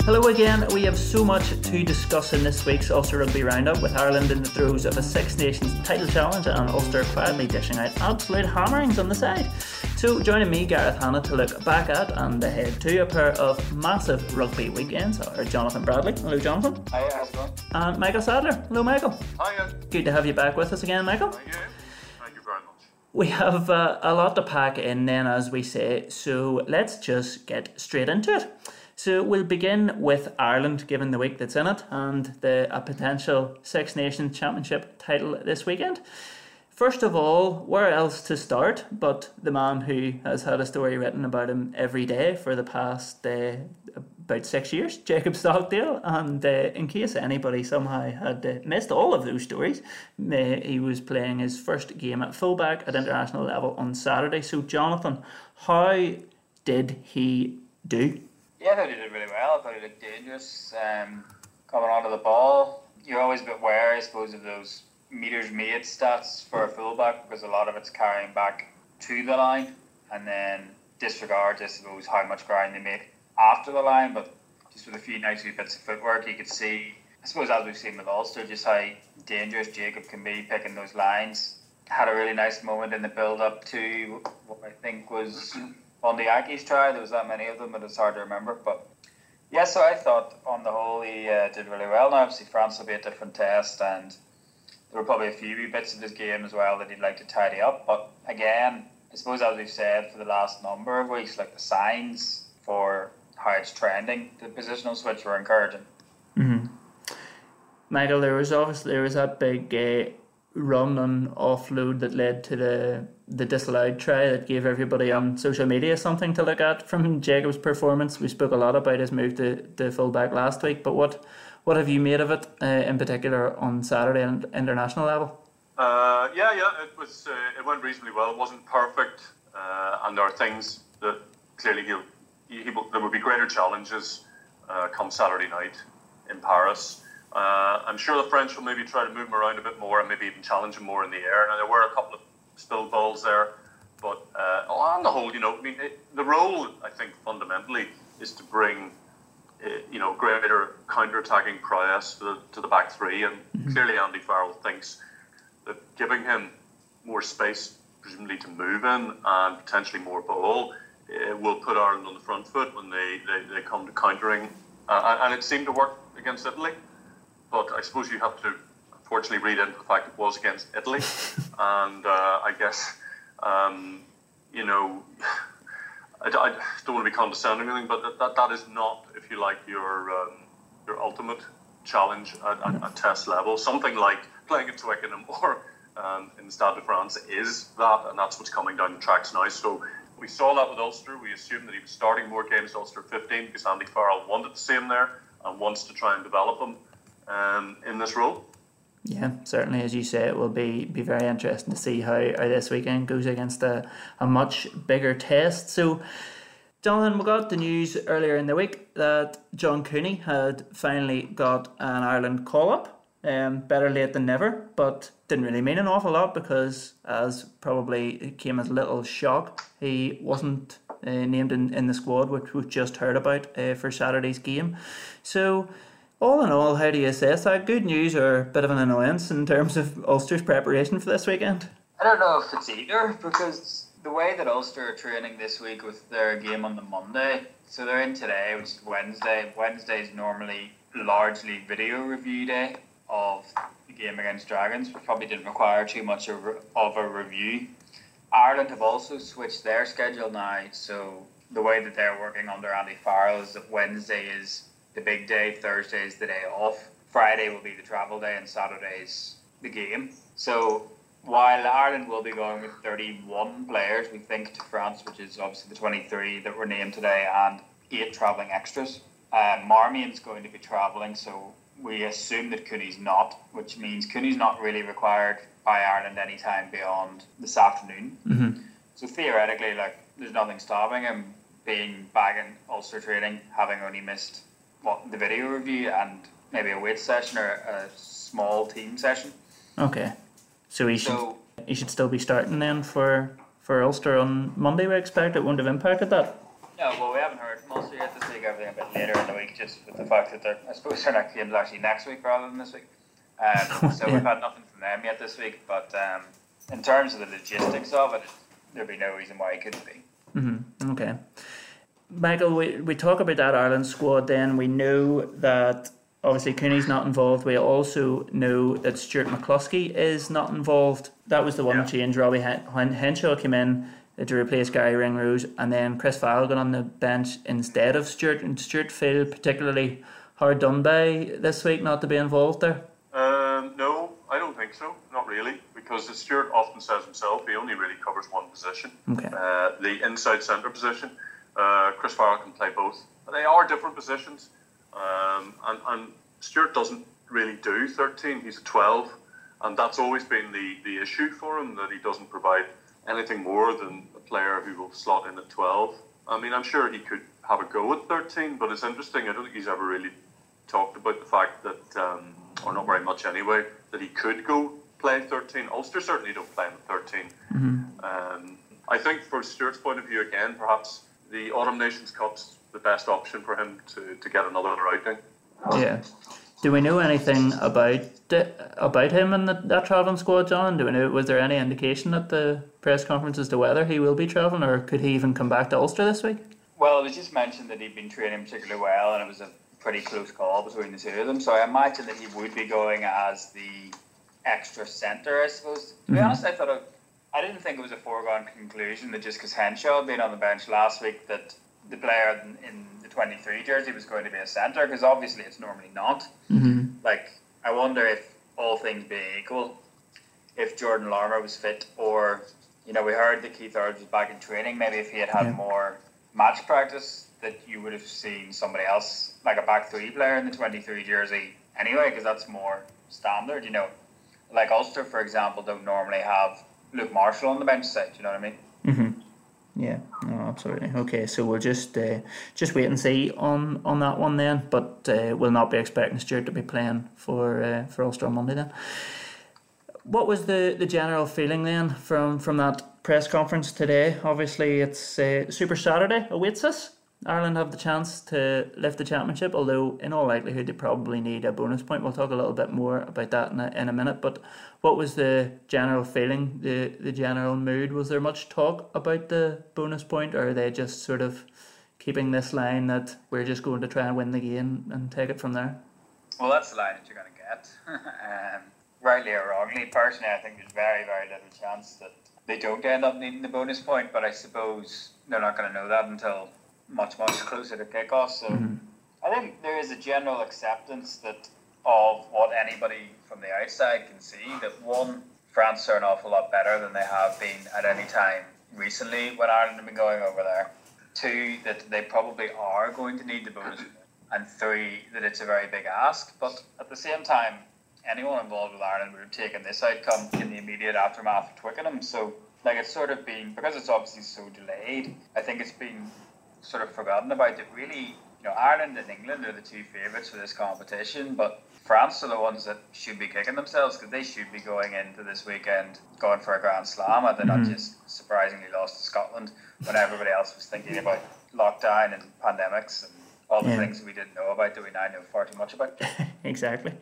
Hello again. We have so much to discuss in this week's Ulster Rugby Roundup with Ireland in the throes of a Six Nations title challenge and Ulster quietly dishing out absolute hammerings on the side. So, joining me, Gareth Hanna, to look back at and ahead to a pair of massive rugby weekends are Jonathan Bradley. Hello, Jonathan. Hi, how's it going? And Michael Sadler. Hello, Michael. Hiya. Good to have you back with us again, Michael. Thank you. We have uh, a lot to pack in then, as we say, so let's just get straight into it. So we'll begin with Ireland, given the week that's in it, and the a potential Six Nations Championship title this weekend. First of all, where else to start but the man who has had a story written about him every day for the past uh, about six years, Jacob Stockdale. And uh, in case anybody somehow had uh, missed all of those stories, uh, he was playing his first game at fullback at international level on Saturday. So, Jonathan, how did he do? Yeah, I thought he did really well. I thought he looked dangerous. Um, coming onto the ball, you're always a bit wary, I suppose, of those meters made stats for a fullback because a lot of it's carrying back to the line and then disregard, I suppose, how much ground they make after the line. But just with a few nice wee bits of footwork, you could see, I suppose, as we've seen with Ulster, just how dangerous Jacob can be picking those lines. Had a really nice moment in the build up to what I think was on the Yankees try. There was that many of them, but it's hard to remember. But yeah, so I thought on the whole he uh, did really well. Now, obviously, France will be a different test, and there were probably a few bits of his game as well that he'd like to tidy up. But again, I suppose as we've said for the last number of weeks, like the signs for how it's trending, the positional switch were encouraging. Mm-hmm. Michael, there was obviously there was that big uh, run and offload that led to the the disallowed try that gave everybody on social media something to look at from Jacob's performance. We spoke a lot about his move to, to fullback last week, but what what have you made of it uh, in particular on Saturday and international level? Uh, yeah, yeah, it was. Uh, it went reasonably well. It wasn't perfect, uh, and there are things that clearly he'll, he, he will, there will be greater challenges uh, come Saturday night in Paris. Uh, I'm sure the French will maybe try to move him around a bit more and maybe even challenge him more in the air. Now there were a couple of spilled balls there, but on the whole, you know, I mean, it, the role I think fundamentally is to bring you know, greater counter-attacking prowess to the, to the back three, and mm-hmm. clearly Andy Farrell thinks that giving him more space, presumably to move in, and potentially more ball, it will put Ireland on the front foot when they, they, they come to countering. Uh, and it seemed to work against Italy, but I suppose you have to unfortunately read into the fact it was against Italy, and uh, I guess um, you know. I, I, don't want to be condescending or anything, but that, that, that is not, if you like, your um, your ultimate challenge at, at, at, test level. Something like playing at Twickenham or um, in the Stade de France is that, and that's what's coming down the tracks now. So we saw that with Ulster. We assumed that he was starting more games Ulster 15 because Andy Farrell wanted to see him there and wants to try and develop him um, in this role. Yeah, certainly, as you say, it will be, be very interesting to see how, how this weekend goes against a, a much bigger test. So, Jonathan, we got the news earlier in the week that John Cooney had finally got an Ireland call up. Um, better late than never, but didn't really mean an awful lot because, as probably came as a little shock, he wasn't uh, named in, in the squad, which we've just heard about uh, for Saturday's game. So, all in all, how do you assess that? Good news or a bit of an annoyance in terms of Ulster's preparation for this weekend? I don't know if it's either because the way that Ulster are training this week with their game on the Monday, so they're in today, which is Wednesday. Wednesday is normally largely video review day of the game against Dragons, probably didn't require too much of a review. Ireland have also switched their schedule now, so the way that they're working under Andy Farrell is that Wednesday is the big day. Thursday is the day off. Friday will be the travel day, and Saturday is the game. So while Ireland will be going with 31 players, we think to France, which is obviously the 23 that were named today, and eight travelling extras. Uh, Marmion's going to be travelling, so we assume that Cooney's not, which means Cooney's not really required by Ireland anytime beyond this afternoon. Mm-hmm. So theoretically, like there's nothing stopping him being back in Ulster training, having only missed what the video review and maybe a weight session or a small team session. Okay, so he should so, he should still be starting then for for Ulster on Monday. We expect it won't have impacted that. Yeah, well, we haven't heard from Ulster yet this week. Everything a bit later in the week, just with the fact that they're, I suppose their next game's actually next week rather than this week. Um, so Yeah. we've had nothing from them yet this week. But um, in terms of the logistics of it, there'd be no reason why it couldn't be. Mm-hmm. Okay. Michael, we, we talk about that Ireland squad then. We know that obviously Cooney's not involved. We also know that Stuart McCloskey is not involved. That was the one Yeah. change. Robbie Hen- Hen- Henshaw came in to replace Gary Ringrose, and then Chris Farrell got on the bench instead of Stuart. And Stuart feel particularly hard done by this week not to be involved there. Um, no, I don't think so. Not really, because as Stuart often says himself, he only really covers one position, Okay. uh, the inside centre position. Uh, Chris Farrell can play both. But they are different positions, um, and, and Stuart doesn't really do 13. He's a 12, and that's always been the, the issue for him that he doesn't provide anything more than a player who will slot in at 12. I mean, I'm sure he could have a go at 13, but it's interesting. I don't think he's ever really talked about the fact that, um, or not very much anyway, that he could go play 13. Ulster certainly don't play him at 13. Um, I think from Stuart's point of view, again, perhaps the Autumn Nations Cup's the best option for him to, to get another outing. Yeah. Do we know anything about about him and the, that travelling squad, John? Do we know was there any indication that the press conference as to whether he will be travelling, or could he even come back to Ulster this week? Well, it was just mentioned that he'd been training particularly well, and it was a pretty close call between the two of them. So I imagine that he would be going as the extra centre, I suppose. To be Mhm. honest, I thought it, I didn't think it was a foregone conclusion that just because Henshaw had been on the bench last week, that the player in, in the 23 jersey was going to be a centre, because obviously it's normally not. Mm-hmm. Like, I wonder if all things being equal, if Jordan Larmour was fit, or you know, we heard that Keith Earls was back in training. Maybe if he had had Yeah. more match practice, that you would have seen somebody else, like a back three player in the twenty-three jersey, anyway, because that's more standard. You know, like Ulster, for example, don't normally have Luke Marshall on the bench side. You know what I mean? Mm-hmm. Yeah, no, absolutely. Okay, so we'll just uh, just wait and see on, on that one then, but uh, we'll not be expecting Stuart to be playing for uh, for Ulster on Monday then. What was the, the general feeling then from, from that press conference today? Obviously, it's uh, Super Saturday awaits us. Ireland have the chance to lift the championship, although in all likelihood they probably need a bonus point. We'll talk a little bit more about that in a, in a minute. But what was the general feeling, the, the general mood? Was there much talk about the bonus point, or are they just sort of keeping this line that we're just going to try and win the game and take it from there? Well, that's the line that you're going to get. um, rightly or wrongly, personally, I think there's very, very little chance that they don't end up needing the bonus point, but I suppose they're not going to know that until much, much closer to kickoff. So mm-hmm. I think there is a general acceptance that of what anybody from the outside can see that one, France are an awful lot better than they have been at any time recently when Ireland have been going over there. Two, that they probably are going to need the bonus. And three, that it's a very big ask. But at the same time, anyone involved with Ireland would have taken this outcome in the immediate aftermath of Twickenham. So, like, it's sort of been, because it's obviously so delayed, I think it's been sort of forgotten about that really, you know, Ireland and England are the two favourites for this competition, but France are the ones that should be kicking themselves because they should be going into this weekend going for a Grand Slam and they're not mm-hmm. just surprisingly lost to Scotland when everybody else was thinking about lockdown and pandemics and all the Yeah. things we didn't know about that we now know far too much about. exactly.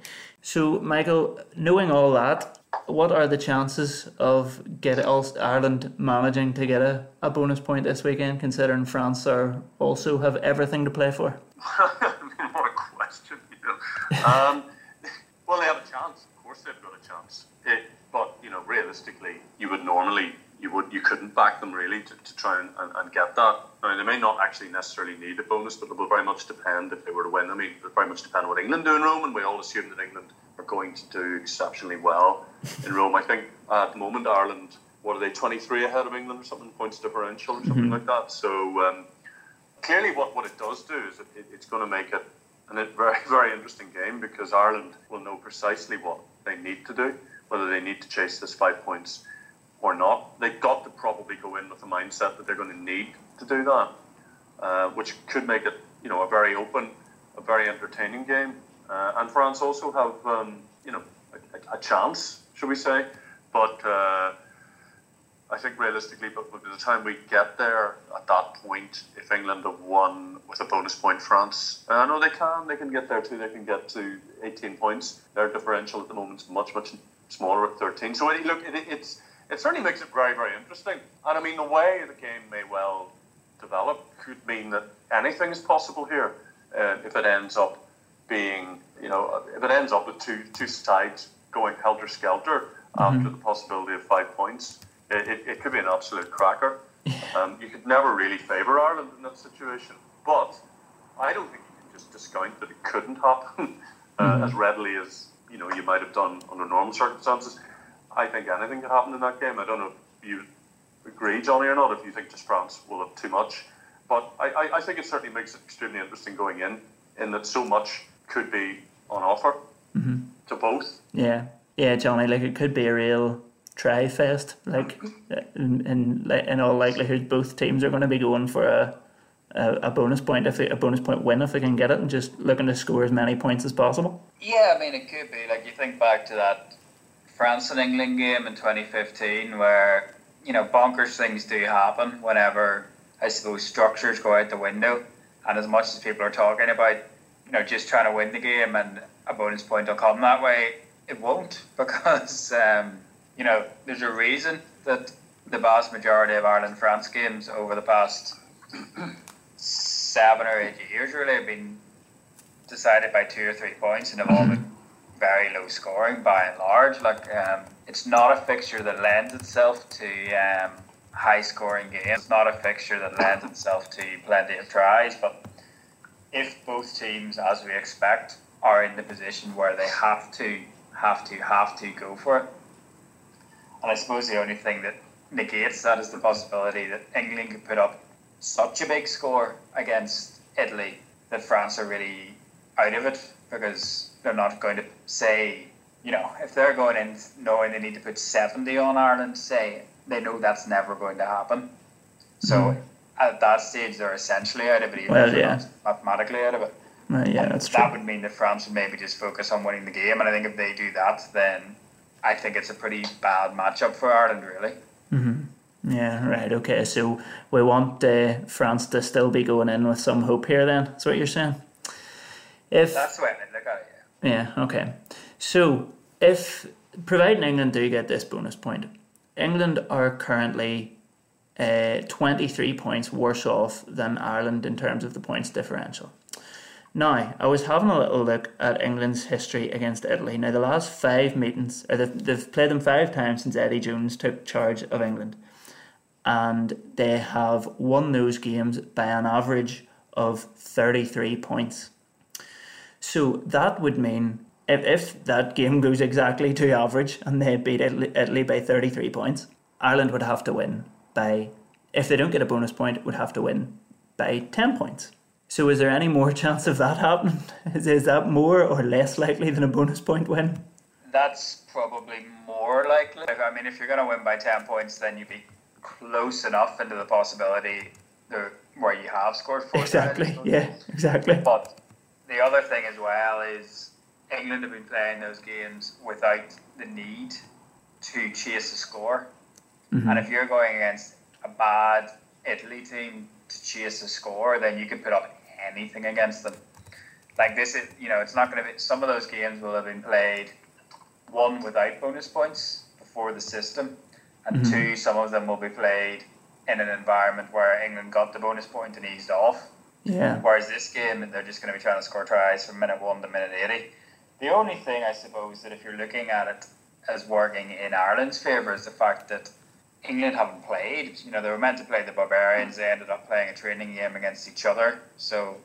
So, Michael, knowing all that, what are the chances of get Ireland managing to get a, a bonus point this weekend, considering France are also have everything to play for? What a question, you know. Um, well, they have a chance. Of course, they've got a chance. It, but you know, realistically, you would normally you would you couldn't back them really to, to try and, and, and get that. I mean, they may not actually necessarily need a bonus, but it will very much depend if they were to win. I mean, it will very much depend on what England do in Rome, and we all assume that England are going to do exceptionally well in Rome. I think at the moment Ireland, what are they, 23 ahead of England or something, points differential or something like that. So. Um, clearly what, what it does do is it, it, it's going to make it a very, very interesting game because Ireland will know precisely what they need to do, whether they need to chase this five points or not. They've got to probably go in with the mindset that they're going to need to do that, uh, which could make it, you know, a very open, a very entertaining game. Uh, and France also have, um, you know, a, a chance, should we say. But uh, I think realistically, but by the time we get there, at that point, if England have won with a bonus point, France, I know they can, they can get there too. They can get to 18 points. Their differential at the moment is much, much smaller at 13. So look, it, it's it certainly makes it very, very interesting. And I mean, the way the game may well develop could mean that anything is possible here uh, if it ends up being, you know, if it ends up with two two sides going helter skelter mm-hmm. after the possibility of five points, it, it, it could be an absolute cracker. Um, you could never really favour Ireland in that situation, but I don't think you can just discount that it couldn't happen uh, mm-hmm. as readily as you know you might have done under normal circumstances. I think anything could happen in that game. I don't know if you agree, Johnny, or not. If you think just France will have too much, but I, I, I think it certainly makes it extremely interesting going in, in that so much could be on offer mm-hmm. to both. Yeah, yeah, Johnny. Like it could be a real try fest. Like in, in in all likelihood, both teams are going to be going for a a, a bonus point if they, a bonus point win if they can get it, and just looking to score as many points as possible. Yeah, I mean it could be like you think back to that France and England game in 2015 where you know bonkers things do happen whenever I suppose structures go out the window, and as much as people are talking about you know, just trying to win the game and a bonus point will come that way, it won't. Because, um, you know, there's a reason that the vast majority of Ireland France games over the past seven or eight years really have been decided by two or three points and have all been very low scoring by and large. Like, um, it's not a fixture that lends itself to um, high scoring games. It's not a fixture that lends itself to plenty of tries, but if both teams, as we expect, are in the position where they have to, have to, have to go for it. And I suppose the only thing that negates that is the possibility that England could put up such a big score against Italy that France are really out of it because they're not going to say, you know, if they're going in knowing they need to put 70 on Ireland, say, they know that's never going to happen. So mm at that stage they're essentially out of it, even well, yeah. mathematically out of it. Uh, yeah, that's true. that would mean that France would maybe just focus on winning the game, and I think if they do that, then I think it's a pretty bad matchup for Ireland, really. Mm-hmm. Yeah, right. Okay, so we want uh, France to still be going in with some hope here. Then that's what you're saying. If that's the way I look at. Yeah. yeah. Okay. So if providing England do get this bonus point, England are currently uh, 23 points worse off than Ireland in terms of the points differential. Now, I was having a little look at England's history against Italy. Now, the last five meetings, or they've, they've played them five times since Eddie Jones took charge of England, and they have won those games by an average of 33 points. So that would mean if, if that game goes exactly to average and they beat Italy, Italy by 33 points, Ireland would have to win by, if they don't get a bonus point, would have to win by 10 points. So is there any more chance of that happening? Is, is that more or less likely than a bonus point win? That's probably more likely. I mean, if you're going to win by 10 points, then you'd be close enough into the possibility where you have scored four. Exactly, yeah, exactly. But the other thing as well is England have been playing those games without the need to chase a score. Mm-hmm. And if you're going against a bad Italy team to chase a score, then you can put up anything against them. Like this is, you know, it's not going to be. Some of those games will have been played one without bonus points before the system, and mm-hmm. two, some of them will be played in an environment where England got the bonus point and eased off. Yeah. Whereas this game, they're just going to be trying to score tries from minute one to minute eighty. The only thing I suppose that if you're looking at it as working in Ireland's favour is the fact that England haven't played. You know, they were meant to play the Barbarians. They ended up playing a training game against each other. So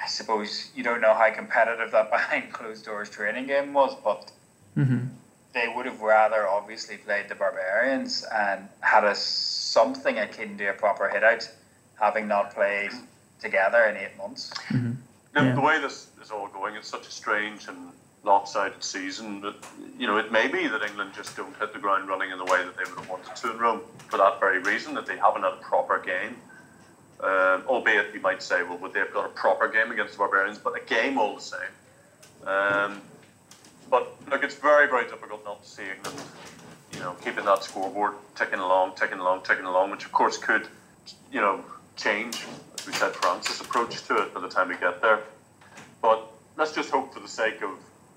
I suppose you don't know how competitive that behind closed doors training game was, but mm-hmm. they would have rather obviously played the Barbarians and had a something akin to a proper hit out, having not played together in eight months. Mm-hmm. Yeah. The way this is all going, it's such a strange and lopsided season. that you know, it may be that England just don't hit the ground running in the way that they would have wanted to in Rome for that very reason that they haven't had a proper game. Um, albeit you might say, well, would they have got a proper game against the Barbarians? But a game all the same. Um, but look, it's very, very difficult not to see England you know, keeping that scoreboard ticking along, ticking along, ticking along, which of course could, you know, change, as we said, France's approach to it by the time we get there. But let's just hope for the sake of,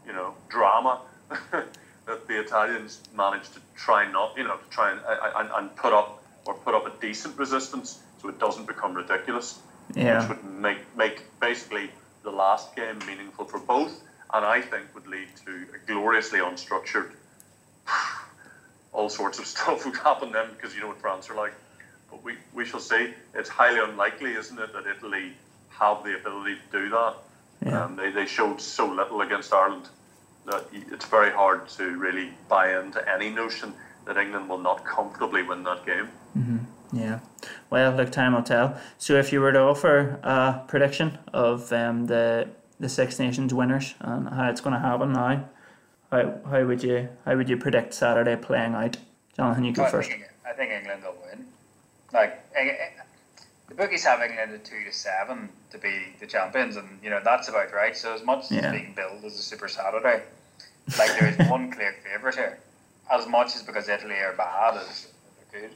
you know, drama that the Italians manage to try not, you know, to try and, and, and put up or put up a decent resistance so it doesn't become ridiculous. Yeah. Which would make make basically the last game meaningful for both, and I think would lead to a gloriously unstructured. All sorts of stuff would happen then because you know what France are like. But we, we shall see. It's highly unlikely, isn't it, that Italy have the ability to do that. Yeah. Um, they, they showed so little against Ireland that it's very hard to really buy into any notion that England will not comfortably win that game. Mhm. Yeah. Well, look, time will tell. So, if you were to offer a prediction of um, the the Six Nations winners and how it's going to happen now, how, how would you how would you predict Saturday playing out? Jonathan, you go I first. think, I think England will win. Like Eng- Eng- the bookies have England at two to seven to be the champions, and you know that's about right. So as much as Yeah. it's being billed as a Super Saturday, like there is one clear favourite here. As much as because Italy are bad as they're good.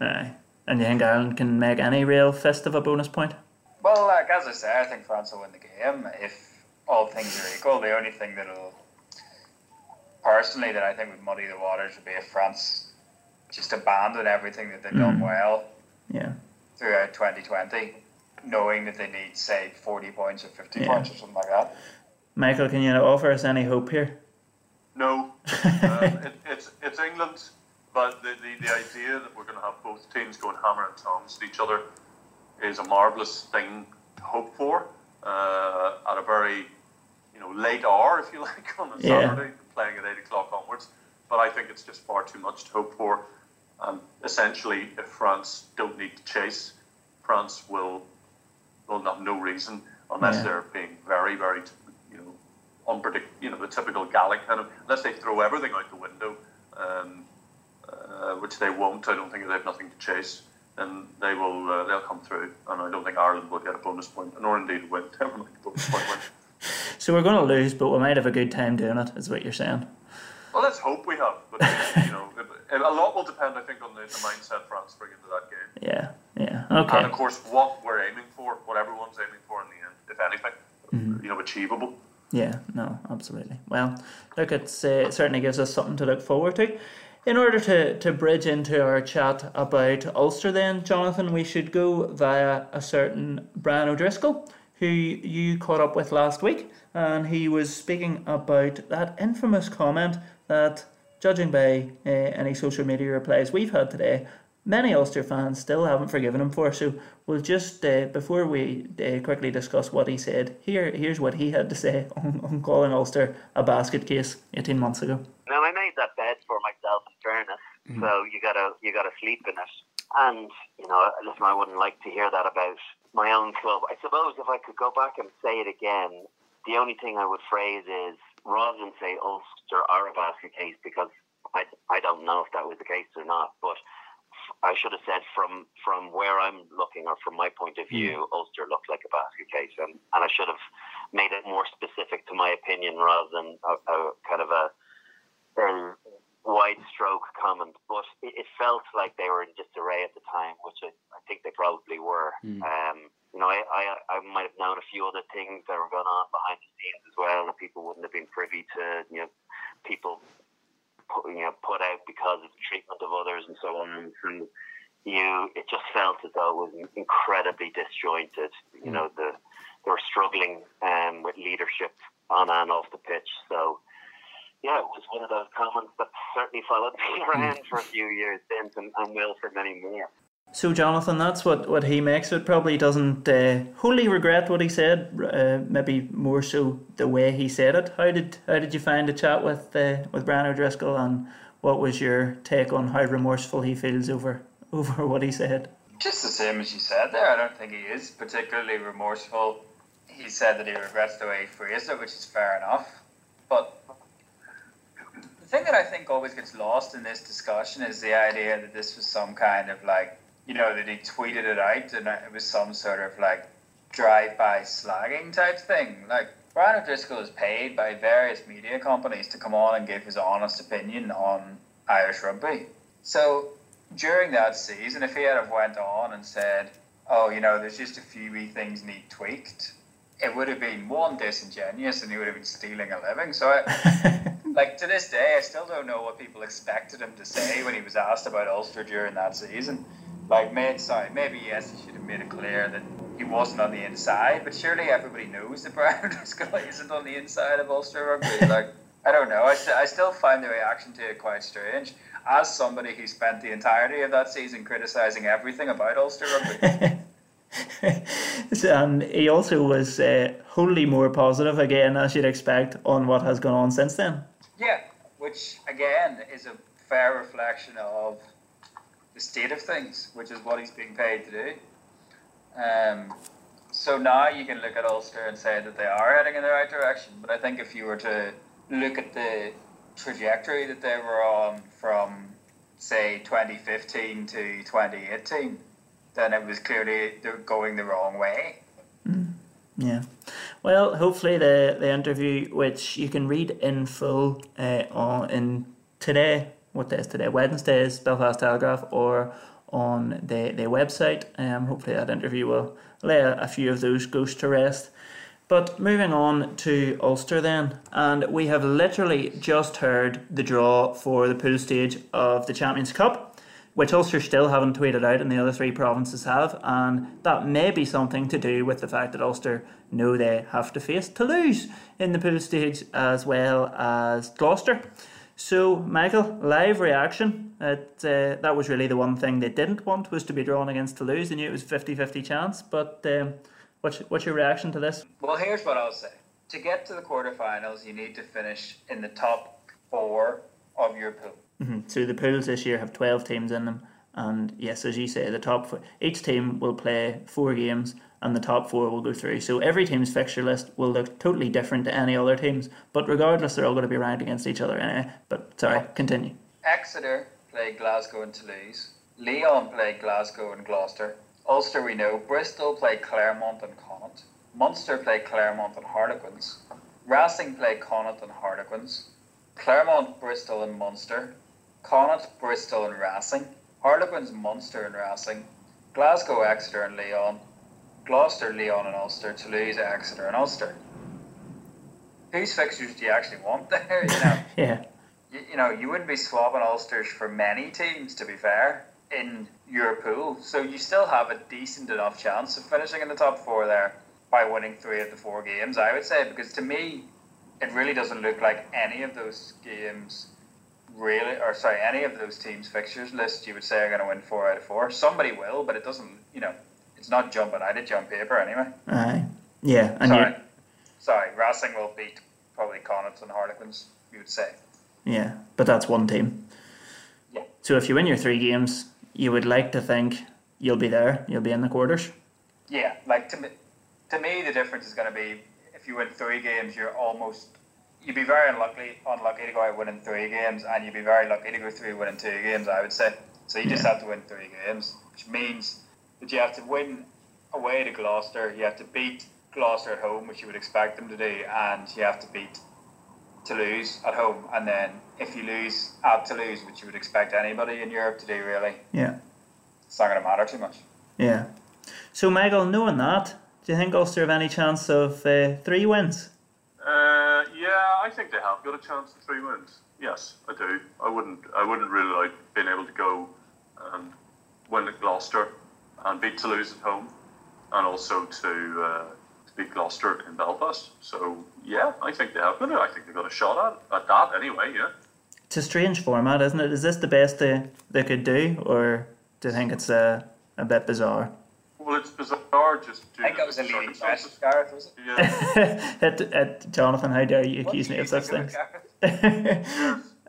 Aye. And you think Ireland can make any real fist of a bonus point? Well, like as I say, I think France will win the game if all things are equal. The only thing that'll, personally, that I think would muddy the waters would be if France just abandon everything that they've done Mm. well Yeah. throughout 2020, knowing that they need, say, 40 points or 50 Yeah. points or something like that. Michael, can you offer us any hope here? No, um, it, it's it's England, but the, the, the idea that we're going to have both teams going hammer and tongs at each other is a marvelous thing to hope for uh, at a very you know late hour, if you like, on a Yeah. Saturday, playing at eight o'clock onwards. But I think it's just far too much to hope for. And essentially, if France don't need to chase, France will will have no reason unless Yeah. they're being very very you know unpredict you know the typical Gallic kind of unless they throw everything out the window, um, uh, which they won't. I don't think they have nothing to chase. Then they will uh, they'll come through, and I don't think Ireland will get a bonus point, nor indeed win. Never mind a bonus point win. So we're going to lose, but we might have a good time doing it, is what you're saying. Well, let's hope we have, but you know, a lot will depend, I think, on the, the mindset France bring into that game, Yeah, yeah. Okay. and of course, what we're aiming for, what everyone's aiming for in the end, if anything, Mm-hmm. you know, achievable. Yeah, no, absolutely. Well, look, it's, uh, it certainly gives us something to look forward to. In order to, to bridge into our chat about Ulster, then, Jonathan, we should go via a certain Brian O'Driscoll, who you caught up with last week, and he was speaking about that infamous comment that, judging by uh, any social media replies we've had today, many Ulster fans still haven't forgiven him for. So we'll just, uh, before we uh, quickly discuss what he said, here here's what he had to say on, on calling Ulster a basket case 18 months ago. Now I made that bed for myself in fairness, so you gotta you gotta sleep in it. And you know, listen, I wouldn't like to hear that about my own club. I suppose if I could go back and say it again, the only thing I would phrase is rather than say Ulster are a basket case because I I don't know if that was the case or not, but I should have said from from where I'm looking or from my point of view, Ulster looked like a basket case, and, and I should have made it more specific to my opinion rather than a, a kind of a very wide stroke comment. But it, it felt like they were in disarray at the time, which I, I think they probably were. Um, you know, I, I might have known a few other things that were going on behind the scenes as well that people wouldn't have been privy to. You know, people put, you know put out because of the treatment of others and so on. And you, it just felt as though it was incredibly disjointed. You know, the they were struggling um, with leadership on and off the pitch. So yeah, it was one of those comments that certainly followed me around for a few years since, and, and will for many more. So, Jonathan, that's what, what he makes it. Probably doesn't uh, wholly regret what he said. Uh, maybe more so the way he said it. How did how did you find the chat with uh, with Brian O'Driscoll, and what was your take on how remorseful he feels over over what he said? Just the same as you said there. I don't think he is particularly remorseful. He said that he regrets the way he phrased it, which is fair enough. But the thing that I think always gets lost in this discussion is the idea that this was some kind of like, you know, that he tweeted it out and it was some sort of like drive-by slagging type thing. Like Brian O'Driscoll is paid by various media companies to come on and give his honest opinion on Irish rugby. So during that season, if he had have went on and said, "Oh, you know, there's just a few wee things need tweaked," it would have been one disingenuous, and he would have been stealing a living. So, I, like to this day, I still don't know what people expected him to say when he was asked about Ulster during that season. Like, made sorry, maybe yes, he should have made it clear that he wasn't on the inside, but surely everybody knows that Brian O'Driscoll isn't on the inside of Ulster rugby. Like, I don't know. I, st- I still find the reaction to it quite strange. As somebody who spent the entirety of that season criticising everything about Ulster rugby. and he also was uh, wholly more positive again, as you'd expect, on what has gone on since then. Yeah, which again is a fair reflection of the state of things, which is what he's being paid to do. Um, so now you can look at Ulster and say that they are heading in the right direction. But I think if you were to look at the trajectory that they were on from, say, 2015 to 2018, then it was clearly they're going the wrong way. Mm, yeah. Well, hopefully the, the interview, which you can read in full uh, on in today, what day is today? Wednesday's Belfast Telegraph or on the, the website. Um, hopefully that interview will lay a, a few of those ghosts to rest. But moving on to Ulster then, and we have literally just heard the draw for the pool stage of the Champions Cup, which Ulster still haven't tweeted out and the other three provinces have, and that may be something to do with the fact that Ulster know they have to face Toulouse in the pool stage as well as Gloucester. So, Michael, live reaction. It, uh, that was really the one thing they didn't want was to be drawn against Toulouse. They knew it was 50-50 chance, but um, what's, what's your reaction to this? Well, here's what I'll say. To get to the quarterfinals, you need to finish in the top four of your pool. Mm-hmm. So the pools this year have 12 teams in them. And yes, as you say, the top four, each team will play four games and the top four will go through. So every team's fixture list will look totally different to any other teams, but regardless, they're all going to be ranked against each other anyway. But sorry, continue. Exeter play Glasgow and Toulouse. Lyon play Glasgow and Gloucester. Ulster, we know. Bristol play Clermont and Connacht. Munster play Clermont and Harlequins. Racing play Connacht and Harlequins. Clermont, Bristol and Munster. Connacht, Bristol and Racing. Harlequins, Munster and Racing. Glasgow, Exeter and Lyon. Gloucester, Lyon, and Ulster, Toulouse, Exeter and Ulster. Whose fixtures do you actually want there? You know, yeah. You, you, know, you wouldn't be swapping Ulsters for many teams, to be fair, in your pool. So you still have a decent enough chance of finishing in the top four there by winning three of the four games, I would say, because to me, it really doesn't look like any of those games really, or sorry, any of those teams' fixtures list you would say are going to win four out of four. Somebody will, but it doesn't, you know, it's not jumping out at jump paper anyway. Aye. Yeah. And sorry. Sorry. Racing will beat probably Connacht and Harlequins, you would say. Yeah, but that's one team. Yeah. So if you win your three games, you would like to think you'll be there, you'll be in the quarters. Yeah, like to me, to me the difference is going to be if you win three games, you're almost you'd be very unlucky unlucky to go out winning three games, and you'd be very lucky to go through winning two games. I would say. So you just Yeah. have to win three games, which means that you have to win away to Gloucester. You have to beat Gloucester at home, which you would expect them to do, and you have to beat Toulouse at home. And then if you lose at Toulouse, which you would expect anybody in Europe to do, really, Yeah. it's not going to matter too much. Yeah. So Michael, knowing that, do you think Ulster have any chance of uh, three wins? Uh, yeah, I think they have got a chance of three wins. Yes, I do. I wouldn't. I wouldn't really like being able to go and win at Gloucester and beat Toulouse at home, and also to, uh, to beat Gloucester in Belfast. So yeah, I think they have got it. I think they've got a shot at, at that anyway. Yeah. It's a strange format, isn't it? Is this the best they, they could do, or do you think it's uh, a bit bizarre? Well, it's bizarre just due I think to that was a the leading circumstances. question, Gareth, was it? Yeah. it, it, Jonathan, how dare you accuse me of such things?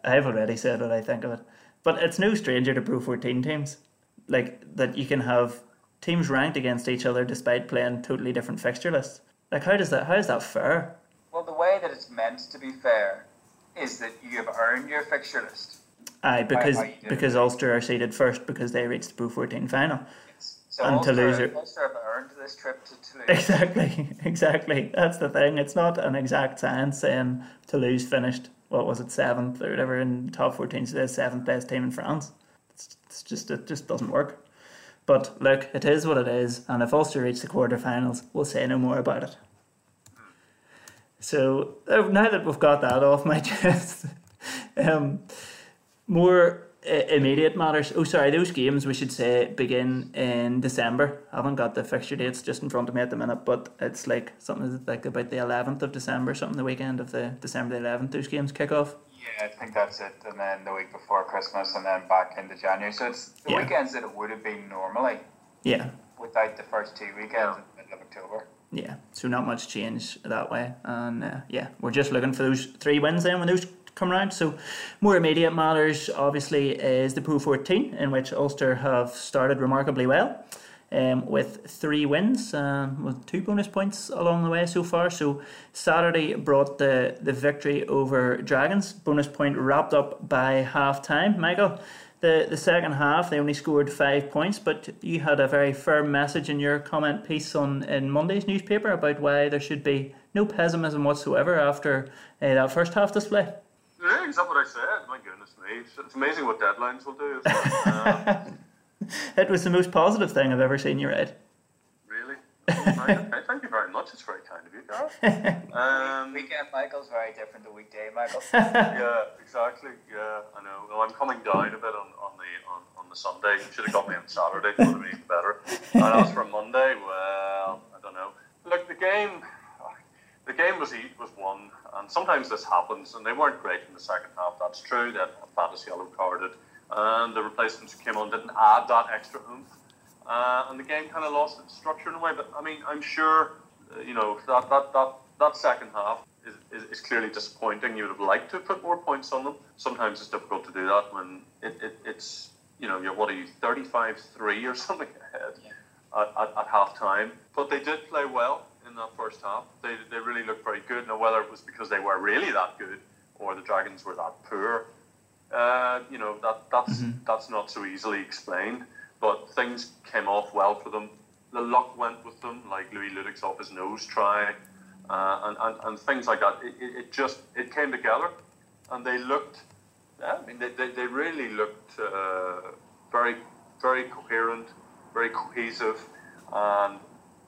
I've already said what I think of it. But it's no stranger to Pro 14 teams. Like, that you can have teams ranked against each other despite playing totally different fixture lists. Like, how does that, how is that fair? Well, the way that it's meant to be fair is that you have earned your fixture list. Aye, because because Ulster are seeded first because they reached the Pro 14 final. So And Ulster, Toulouse are- Ulster have earned this trip to Toulouse. Exactly, exactly. That's the thing. It's not an exact science saying Toulouse finished what was it seventh or whatever in top fourteen, so they're seventh best team in France. It's, just it just doesn't work. But look, it is what it is, and if Ulster reach the quarterfinals, we'll say no more about it. So uh, now that we've got that off my chest, um, more uh, immediate matters. Oh, sorry, those games we should say begin in December. I haven't got the fixture dates just in front of me at the minute, but it's like something like about the eleventh of December, something the weekend of the December the eleventh. Those games kick off. Yeah, I think that's it. And then the week before Christmas, and then back into January. So it's the Yeah. weekends that it would have been normally Yeah, without the first two weekends in the middle of October. yeah. So not much change that way, and uh, yeah, we're just looking for those three wins then when those come round. So more immediate matters, obviously, is the Pro 14, in which Ulster have started remarkably well. Um, with three wins, um, with two bonus points along the way so far. So Saturday brought the, the victory over Dragons. Bonus point wrapped up by half time. Michael, the, the second half they only scored five points, but you had a very firm message in your comment piece on in Monday's newspaper about why there should be no pessimism whatsoever after uh, that first half display. Yeah, is that what I said? My goodness me. It's, it's amazing what deadlines will do. Isn't it? Was the most positive thing I've ever seen you read. really? Thank thank you very much. It's very kind of you, Gareth. Um, Weekend Michael's very different to weekday Michael. yeah, exactly. Yeah, I know. Well, I'm coming down a bit on, on the on, on the Sunday. You should have got me on Saturday. It would have been even better. And as for Monday, well, I don't know. Look, the game, the game was e- was won, and sometimes this happens. And they weren't great in the second half. That's true. They had fantasy yellow carded, and the replacements who came on didn't add that extra oomph. Uh, and the game kind of lost its structure in a way. But I mean, I'm sure, uh, you know, that that that, that second half is, is, is clearly disappointing. You would have liked to have put more points on them. Sometimes it's difficult to do that when it, it, it's, you know, you're, what are you, 35 3 or something ahead at, at, at half time. But they did play well in that first half. They, they really looked very good. Now, whether it was because they were really that good or the Dragons were that poor, uh, you know, that, that's, that's not so easily explained. But things came off well for them. The luck went with them, like Louis Ludik's off his nose try, uh, and, and, and things like that. It, it, it just it came together, and they looked. Yeah, I mean, they, they, they really looked uh, very very coherent, very cohesive, and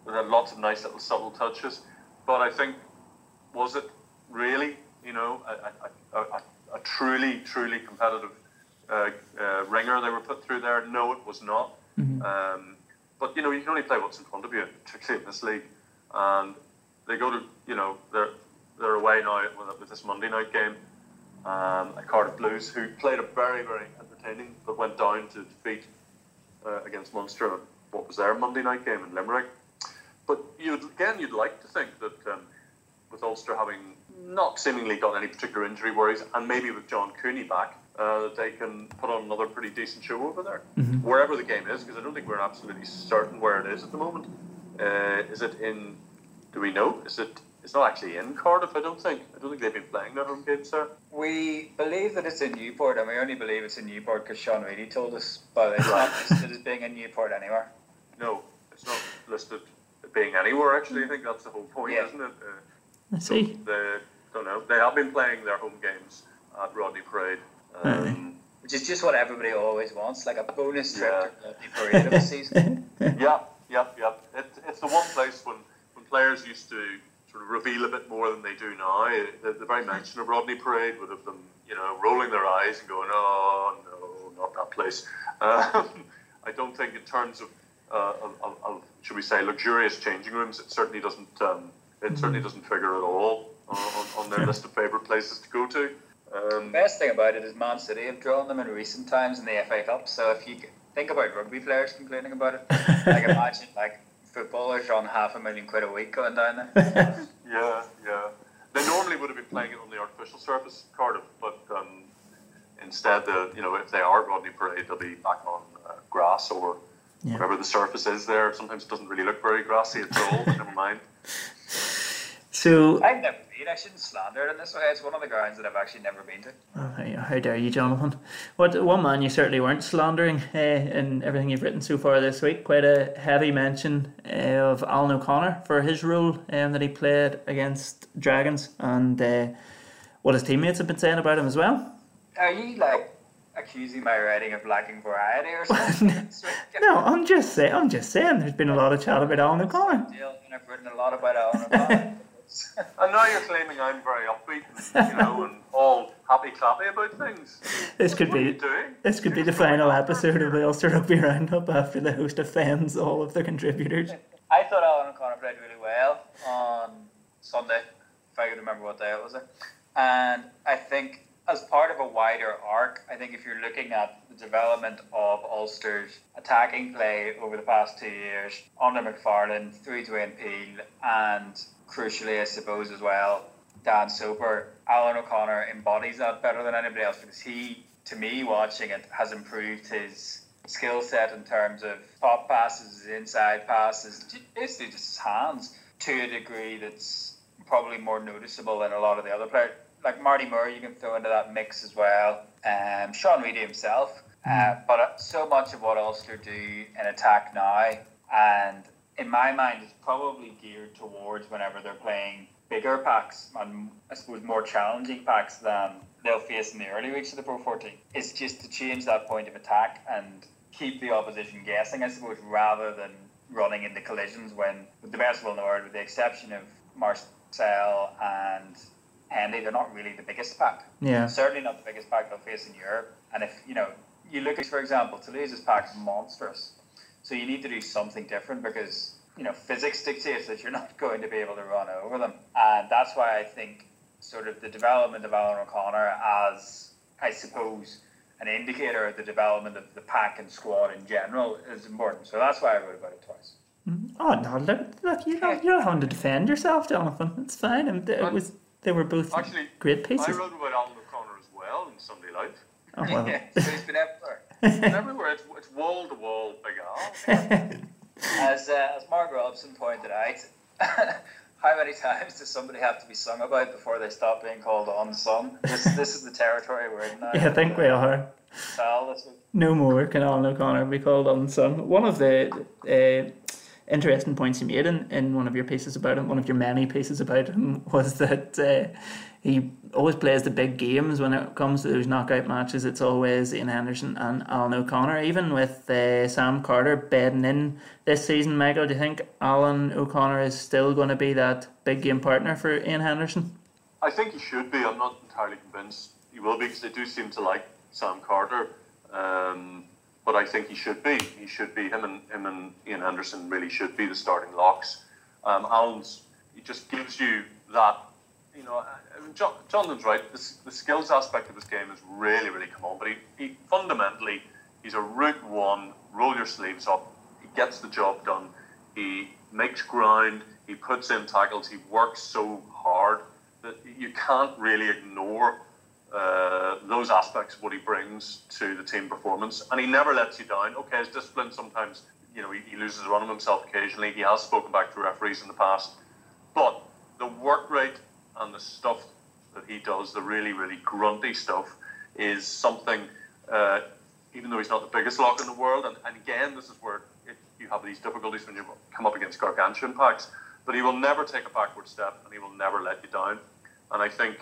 they had lots of nice little subtle touches. But I think was it really, you know, a, a, a, a truly truly competitive uh, uh, ringer they were put through there? No, it was not. Um, but you know, you can only play what's in front of you, particularly in this league. And they go to, you know, they're they're away now with, with this Monday night game. Um, at Cardiff Blues, who played a very very entertaining, but went down to defeat uh, against Munster. What was their Monday night game in Limerick? But you'd again, you'd like to think that um, with Ulster having not seemingly got any particular injury worries, and maybe with John Cooney back, uh, that they can put on another pretty decent show over there, wherever the game is, because I don't think we're absolutely certain where it is at the moment. Uh, is it in? Do we know? Is it? It's not actually in Cardiff. I don't think. I don't think they've been playing their home games there. We believe that it's in Newport, and we only believe it's in Newport because Sean Reidy told us, but it's not listed as being in Newport anywhere. No, it's not listed being anywhere. Actually, I think that's the whole point, Yeah. isn't it? Uh, I see. they don't know. They have been playing their home games at Rodney Parade. Um, Which is just what everybody always wants, like a bonus trip Yeah. to the parade of the season. yeah, yeah, yeah. It, it's the one place when, when players used to sort of reveal a bit more than they do now. The, the very mention of Rodney Parade would have them, you know, rolling their eyes and going, "Oh no, not that place." Um, I don't think in terms of, uh, of, of, of, should we say, luxurious changing rooms, it certainly doesn't. Um, it certainly doesn't figure at all on, on, on their list of favourite places to go to. Um, The best thing about it is Man City have drawn them in recent times in the FA Cup. So if you think about rugby players complaining about it, like imagine like footballers on half a million quid a week going down there. Yeah, yeah. They normally would have been playing it on the artificial surface, Cardiff, but um, instead, the you know, if they are Rodney Parade, they'll be back on uh, grass or Yeah. whatever the surface is there. Sometimes it doesn't really look very grassy at all. never mind. So I've never been. I shouldn't slander it in this way. It's one of the grounds that I've actually never been to. Oh, how, dare you, Jonathan? What one man you certainly weren't slandering uh, in everything you've written so far this week. Quite a heavy mention uh, of Alan O'Connor for his role um, that he played against Dragons, and uh, what his teammates have been saying about him as well. Are you like accusing my writing of lacking variety or something? no, I'm just saying. I'm just saying. There's been a lot of chat about Alan O'Connor. I've written a lot about Alan O'Connor. and now you're claiming I'm very upbeat, and, you know, and all happy clappy about things. This could what be this could be the final episode of the Ulster Rugby Roundup after the host offends all of the contributors. I thought Alan O'Connor played really well on Sunday, if I could remember what day it was. And I think as part of a wider arc, I think if you're looking at the development of Ulster's attacking play over the past two years, under McFarland, through Dwayne Peel, and crucially, I suppose, as well, Dan Soper, Alan O'Connor embodies that better than anybody else because he, to me, watching it, has improved his skill set in terms of top passes, inside passes, basically just his hands to a degree that's probably more noticeable than a lot of the other players. Like Marty Moore, you can throw into that mix as well. Um, Sean Reidy himself. Uh, mm. but uh, so much of what Ulster do in attack now, and in my mind, it's probably geared towards whenever they're playing bigger packs and I suppose more challenging packs than they'll face in the early weeks of the Pro 14. It's just to change that point of attack and keep the opposition guessing, I suppose, rather than running into collisions when, with the best will in the world, with the exception of Marcell and Hendy, they're not really the biggest pack. Yeah. Certainly not the biggest pack they'll face in Europe. And if, you know, you look at, for example, Toulouse's pack's monstrous. So you need to do something different because, you know, physics dictates that you're not going to be able to run over them. And that's why I think sort of the development of Alan O'Connor as, I suppose, an indicator of the development of the pack and squad in general is important. So that's why I wrote about it twice. Mm-hmm. Oh no! Look, look you don't, you don't have to defend yourself, Jonathan. It's fine. And it was they were both actually great pieces. I wrote about Alan O'Connor as well in Sunday Life. Oh well. yeah, so he's been everywhere. everywhere. It's, it's wall to wall, Big Al. as uh, as Mark Robson pointed out. how many times does somebody have to be sung about before they stop being called on sun? This this is the territory we're in now. Yeah, I think we are. No more can Alan O'Connor be called on sun. One of the uh, interesting points you made in, in one of your pieces about him, one of your many pieces about him, was that uh, he always plays the big games when it comes to those knockout matches. It's always Ian Henderson and Alan O'Connor. Even with uh, Sam Carter bedding in this season, Michael, do you think Alan O'Connor is still going to be that big game partner for Ian Henderson? I think he should be. I'm not entirely convinced he will be because they do seem to like Sam Carter. Um, but I think he should be. He should be. Him and him and Ian Henderson really should be the starting locks. Um, Alan's he just gives you that you know, John, Jonathan's right. The, the skills aspect of his game has really, really come on. But he, he fundamentally, he's a route one. Roll your sleeves up. He gets the job done. He makes ground. He puts in tackles. He works so hard that you can't really ignore uh, those aspects of what he brings to the team performance. And he never lets you down. Okay, his discipline sometimes, you know, he, he loses a run of himself occasionally. He has spoken back to referees in the past. But the work rate and the stuff that he does, the really, really grunty stuff, is something, uh, even though he's not the biggest lock in the world, and, and again, this is where it, you have these difficulties when you come up against gargantuan packs, but he will never take a backward step and he will never let you down. And I think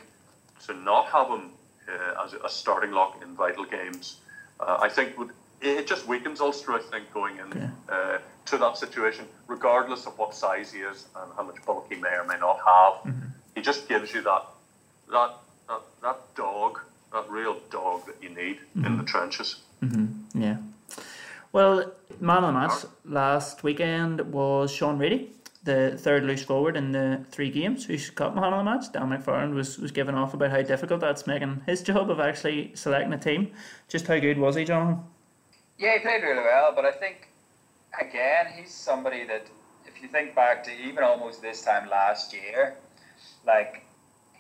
to not have him uh, as a starting lock in vital games, uh, I think would it just weakens Ulster, I think, going in uh, to that situation, regardless of what size he is and how much bulk he may or may not have. Mm-hmm he just gives you that that that, that dog, that real dog that you need mm-hmm. in the trenches. Mm-hmm. Yeah. Well, man of the match last weekend was Sean Reidy, the third loose forward in the three games who's got man of the match. Dan McFarland was, was given off about how difficult that's making his job of actually selecting a team. Just how good was he, John? Yeah, he played really well, but I think, again, he's somebody that, if you think back to even almost this time last year, like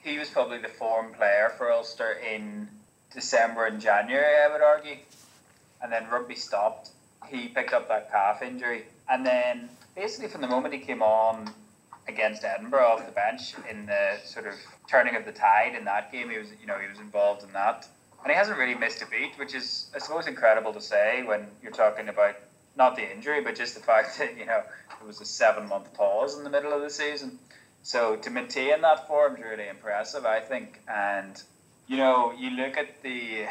he was probably the form player for Ulster in December and January, I would argue. And then rugby stopped. He picked up that calf injury, and then basically from the moment he came on against Edinburgh off the bench in the sort of turning of the tide in that game, he was you know he was involved in that, and he hasn't really missed a beat, which is I suppose incredible to say when you're talking about not the injury, but just the fact that you know it was a seven month pause in the middle of the season So to maintain that form is really impressive, I think. And you know, you look at the,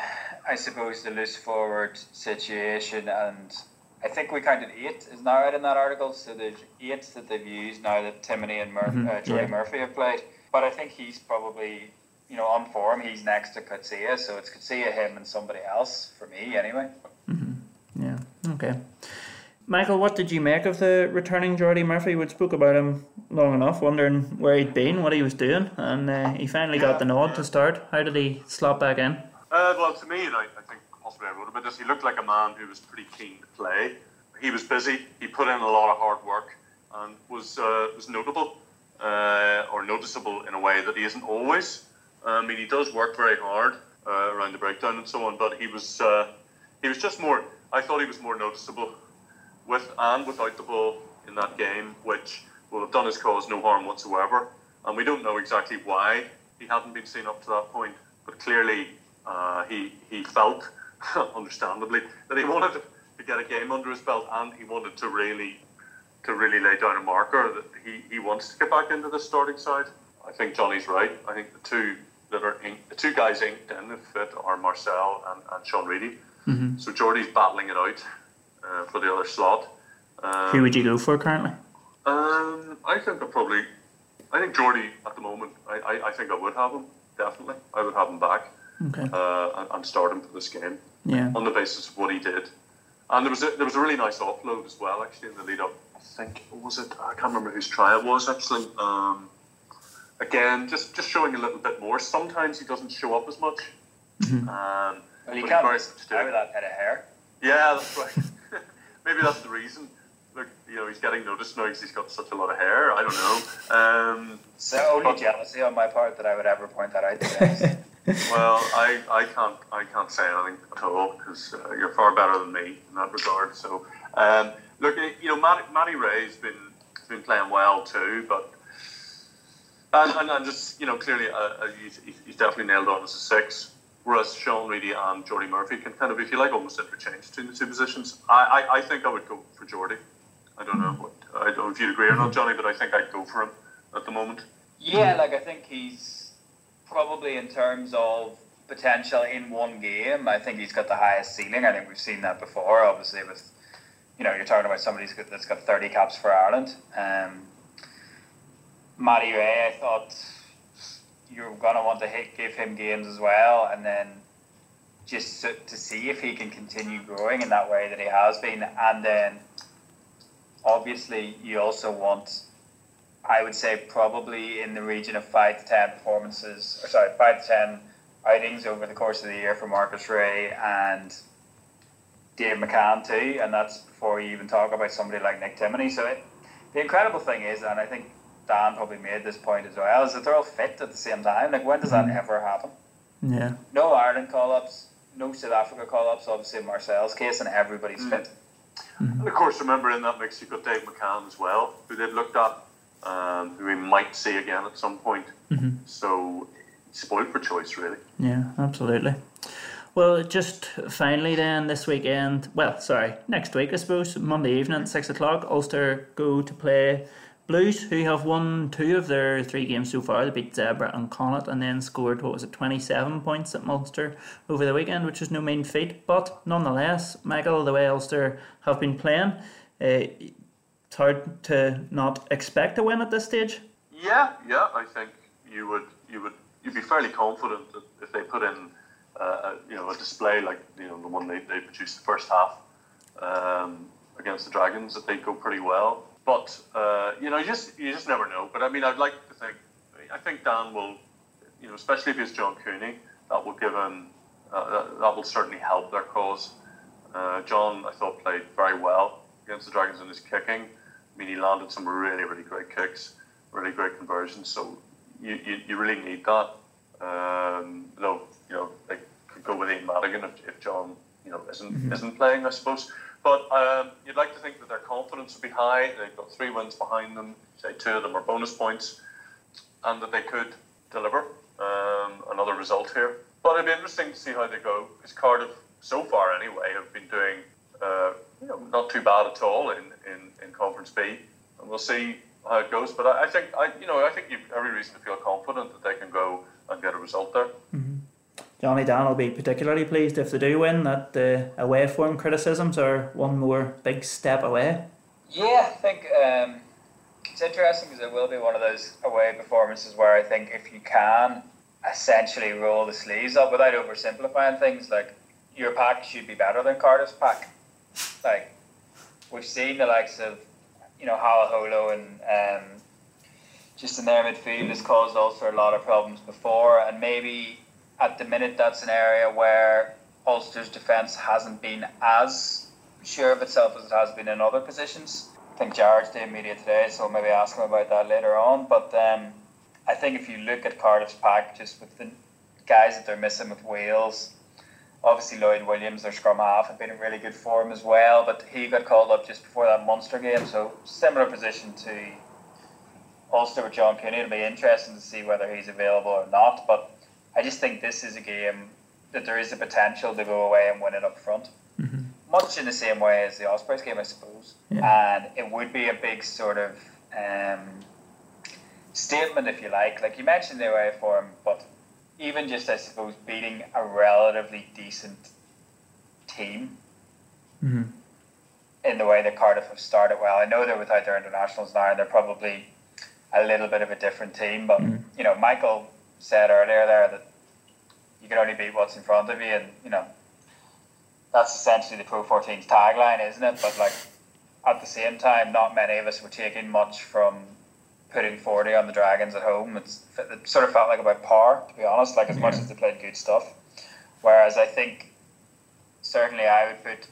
I suppose, the loose forward situation, and I think we counted eight. Is now right in that article? So there's eight that they've used now that Timoney and Mur- Mhm, uh, Jordy yeah. Murphy have played. But I think he's probably, you know, on form. He's next to Coetzee, so it's Coetzee, him, and somebody else for me, anyway. Mhm. Yeah. Okay. Michael, what did you make of the returning Jordy Murphy? We spoke about him long enough, wondering where he'd been, what he was doing, and uh, he finally got the nod to start. How did he slot back in? Uh, well, to me, and He looked like a man who was pretty keen to play. He was busy. He put in a lot of hard work and was uh, was notable uh, or noticeable in a way that he isn't always. I mean, he does work very hard uh, around the breakdown and so on, but he was uh, he was just more. I thought he was more noticeable with and without the ball in that game, which will have done his cause no harm whatsoever. And we don't know exactly why he hadn't been seen up to that point, but clearly uh, he he felt, understandably, that he wanted to get a game under his belt, and he wanted to really to really lay down a marker that he, he wants to get back into the starting side. I think Johnny's right. I think the two that are the two guys inked in the fit are Marcell and, and Sean Reidy. So Jordy's battling it out uh, for the other slot. Um, Who would you go for currently? um, I think I probably, I think Jordy at the moment. I, I, I think I would have him definitely. I would have him back Okay. uh, and, and start him for this game Yeah. on the basis of what he did. And there was a, there was a really nice offload as well actually in the lead up. I think was it? I can't remember whose try it was actually. Um, again, just just showing a little bit more. Sometimes he doesn't show up as much. Um, Well, but you can't very miss much do. out that head of hair. Yeah, that's right. Maybe that's the reason. Look, you know, he's getting noticed now because he's got such a lot of hair. I don't know. Um, So only jealousy on my part that I would ever point that out. Well, I, I can't I can't say anything at all because uh, you're far better than me in that regard. So, um, look, uh, you know, Matty, Matty Rea's been been playing well too, but and, and, and just you know, clearly uh, uh, he's, he's- he's definitely nailed on as a six. Whereas Sean Reidy and Jordy Murphy can kind of, if you like, almost interchange between the two positions. I, I, I think I would go for Jordy. I don't know what I don't know if you'd agree or not, Johnny, but I think I'd go for him at the moment. Yeah, like I think he's probably in terms of potential in one game. I think he's got the highest ceiling. I think we've seen that before. Obviously, with you know, you're talking about somebody that's got 30 caps for Ireland. Um, Matty Rea, I thought you're gonna want to hit, give him games as well, and then just to, to see if he can continue growing in that way that he has been, and then obviously you also want I would say probably in the region of five to ten performances, or sorry, five to ten outings over the course of the year for Marcus Rea and Dave McCann too, and that's before you even talk about somebody like Nick Timoney. So it, the incredible thing is, and I think Dan probably made this point as well, is that they're all fit at the same time. Like when does that mm. ever happen? Yeah. No Ireland call-ups, no South Africa call-ups. Obviously in Marcell's case, and everybody's mm. fit. Mm-hmm. And of course, remember in that mix, you've got Dave McCann as well, who they've looked at, um, who we might see again at some point. So, spoiled for choice, really. Yeah, absolutely. Well, just finally then this weekend, well, sorry, next week I suppose, Monday evening, six o'clock, Ulster go to play Blues, who have won two of their three games so far. They beat Zebre and Connacht and then scored, what was it, 27 points at Munster over the weekend, which is no mean feat. But nonetheless, Michael, the way Ulster have been playing, uh, it's hard to not expect a win at this stage. Yeah, yeah, I think you would, you would, you'd be fairly confident that if they put in, uh, you know, a display like you know the one they, they produced the first half um, against the Dragons, that they'd go pretty well. But uh, you know, you just you just never know. But I mean, I'd like to think, I think Dan will, you know, especially if it's John Cooney, that will give him, uh, that, that will certainly help their cause. Uh, John, I thought, played very well against the Dragons in his kicking. I mean, he landed some really, really great kicks, really great conversions. So you, you, you really need that. Um, though, you know, they could go with Ian Madigan if, if John, you know, isn't isn't playing, I suppose. But um, you'd like to think that their confidence would be high. They've got three wins behind them. Say two of them are bonus points, and that they could deliver um, another result here. But it'd be interesting to see how they go because Cardiff, so far anyway, have been doing uh, you know not too bad at all in, in, in Conference B, and we'll see how it goes. But I, I think I you know I think you've every reason to feel confident that they can go and get a result there. Mm-hmm. Johnny Dan will be particularly pleased if they do win that the away form criticisms are one more big step away. Yeah, I think um, it's interesting because it will be one of those away performances where I think if you can essentially roll the sleeves up without oversimplifying things, like your pack should be better than Cardiff's pack. Like we've seen the likes of you know Halaholo and um, just in their midfield has caused Ulster a lot of problems before, and maybe at the minute that's an area where Ulster's defence hasn't been as sure of itself as it has been in other positions. I think Jared's doing media today, so maybe ask him about that later on. But um, I think if you look at Cardiff's pack, just with the guys that they're missing with Wales, obviously Lloyd Williams, their scrum half, had been in really good form as well, but he got called up just before that Munster game, so similar position to Ulster with John Cooney. It'll be interesting to see whether he's available or not, but I just think this is a game that there is a potential to go away and win it up front. Mm-hmm. Much in the same way as the Ospreys game, I suppose. Yeah. And it would be a big sort of um, statement, if you like. Like you mentioned the away form, but even just I suppose beating a relatively decent team mm-hmm. in the way that Cardiff have started well. I know they're without their internationals now, and they're probably a little bit of a different team. But mm-hmm. you know, Michael said earlier there that you can only beat what's in front of you, and you know that's essentially the Pro 14's tagline, isn't it? But like at the same time, not many of us were taking much from putting 40 on the Dragons at home. It's, it sort of felt like about par, to be honest, like as yeah. much as they played good stuff. Whereas I think certainly I would put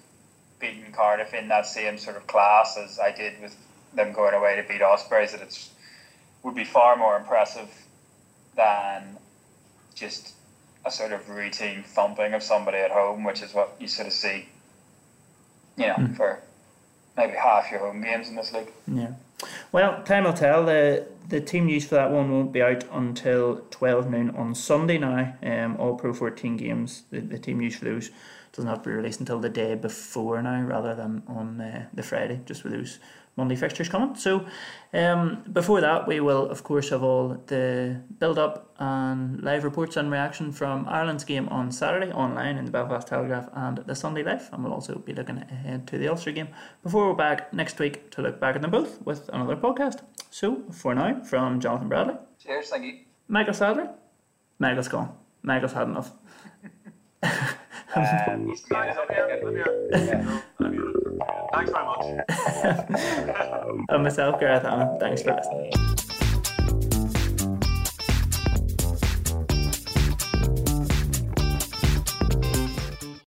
beating Cardiff in that same sort of class as I did with them going away to beat Ospreys, that it would be far more impressive than just a sort of routine thumping of somebody at home, which is what you sort of see, you know, mm. for maybe half your home games in this league. Yeah. Well, time will tell. The the team news for that one won't be out until twelve noon on Sunday now. Um, all Pro fourteen games. The, the team news for those doesn't have to be released until the day before now, rather than on uh, the Friday, just for those Monday fixtures coming. So, um, before that, we will of course have all the build up and live reports and reaction from Ireland's game on Saturday online in the Belfast Telegraph and the Sunday Life, and we'll also be looking ahead to the Ulster game before we're back next week to look back at them both with another podcast. So, for now, from Jonathan Bradley. Cheers, thank you. Michael Sadler. Michael's gone. Michael's had enough. um, Thanks very much. and myself, Gareth. Thanks for listening.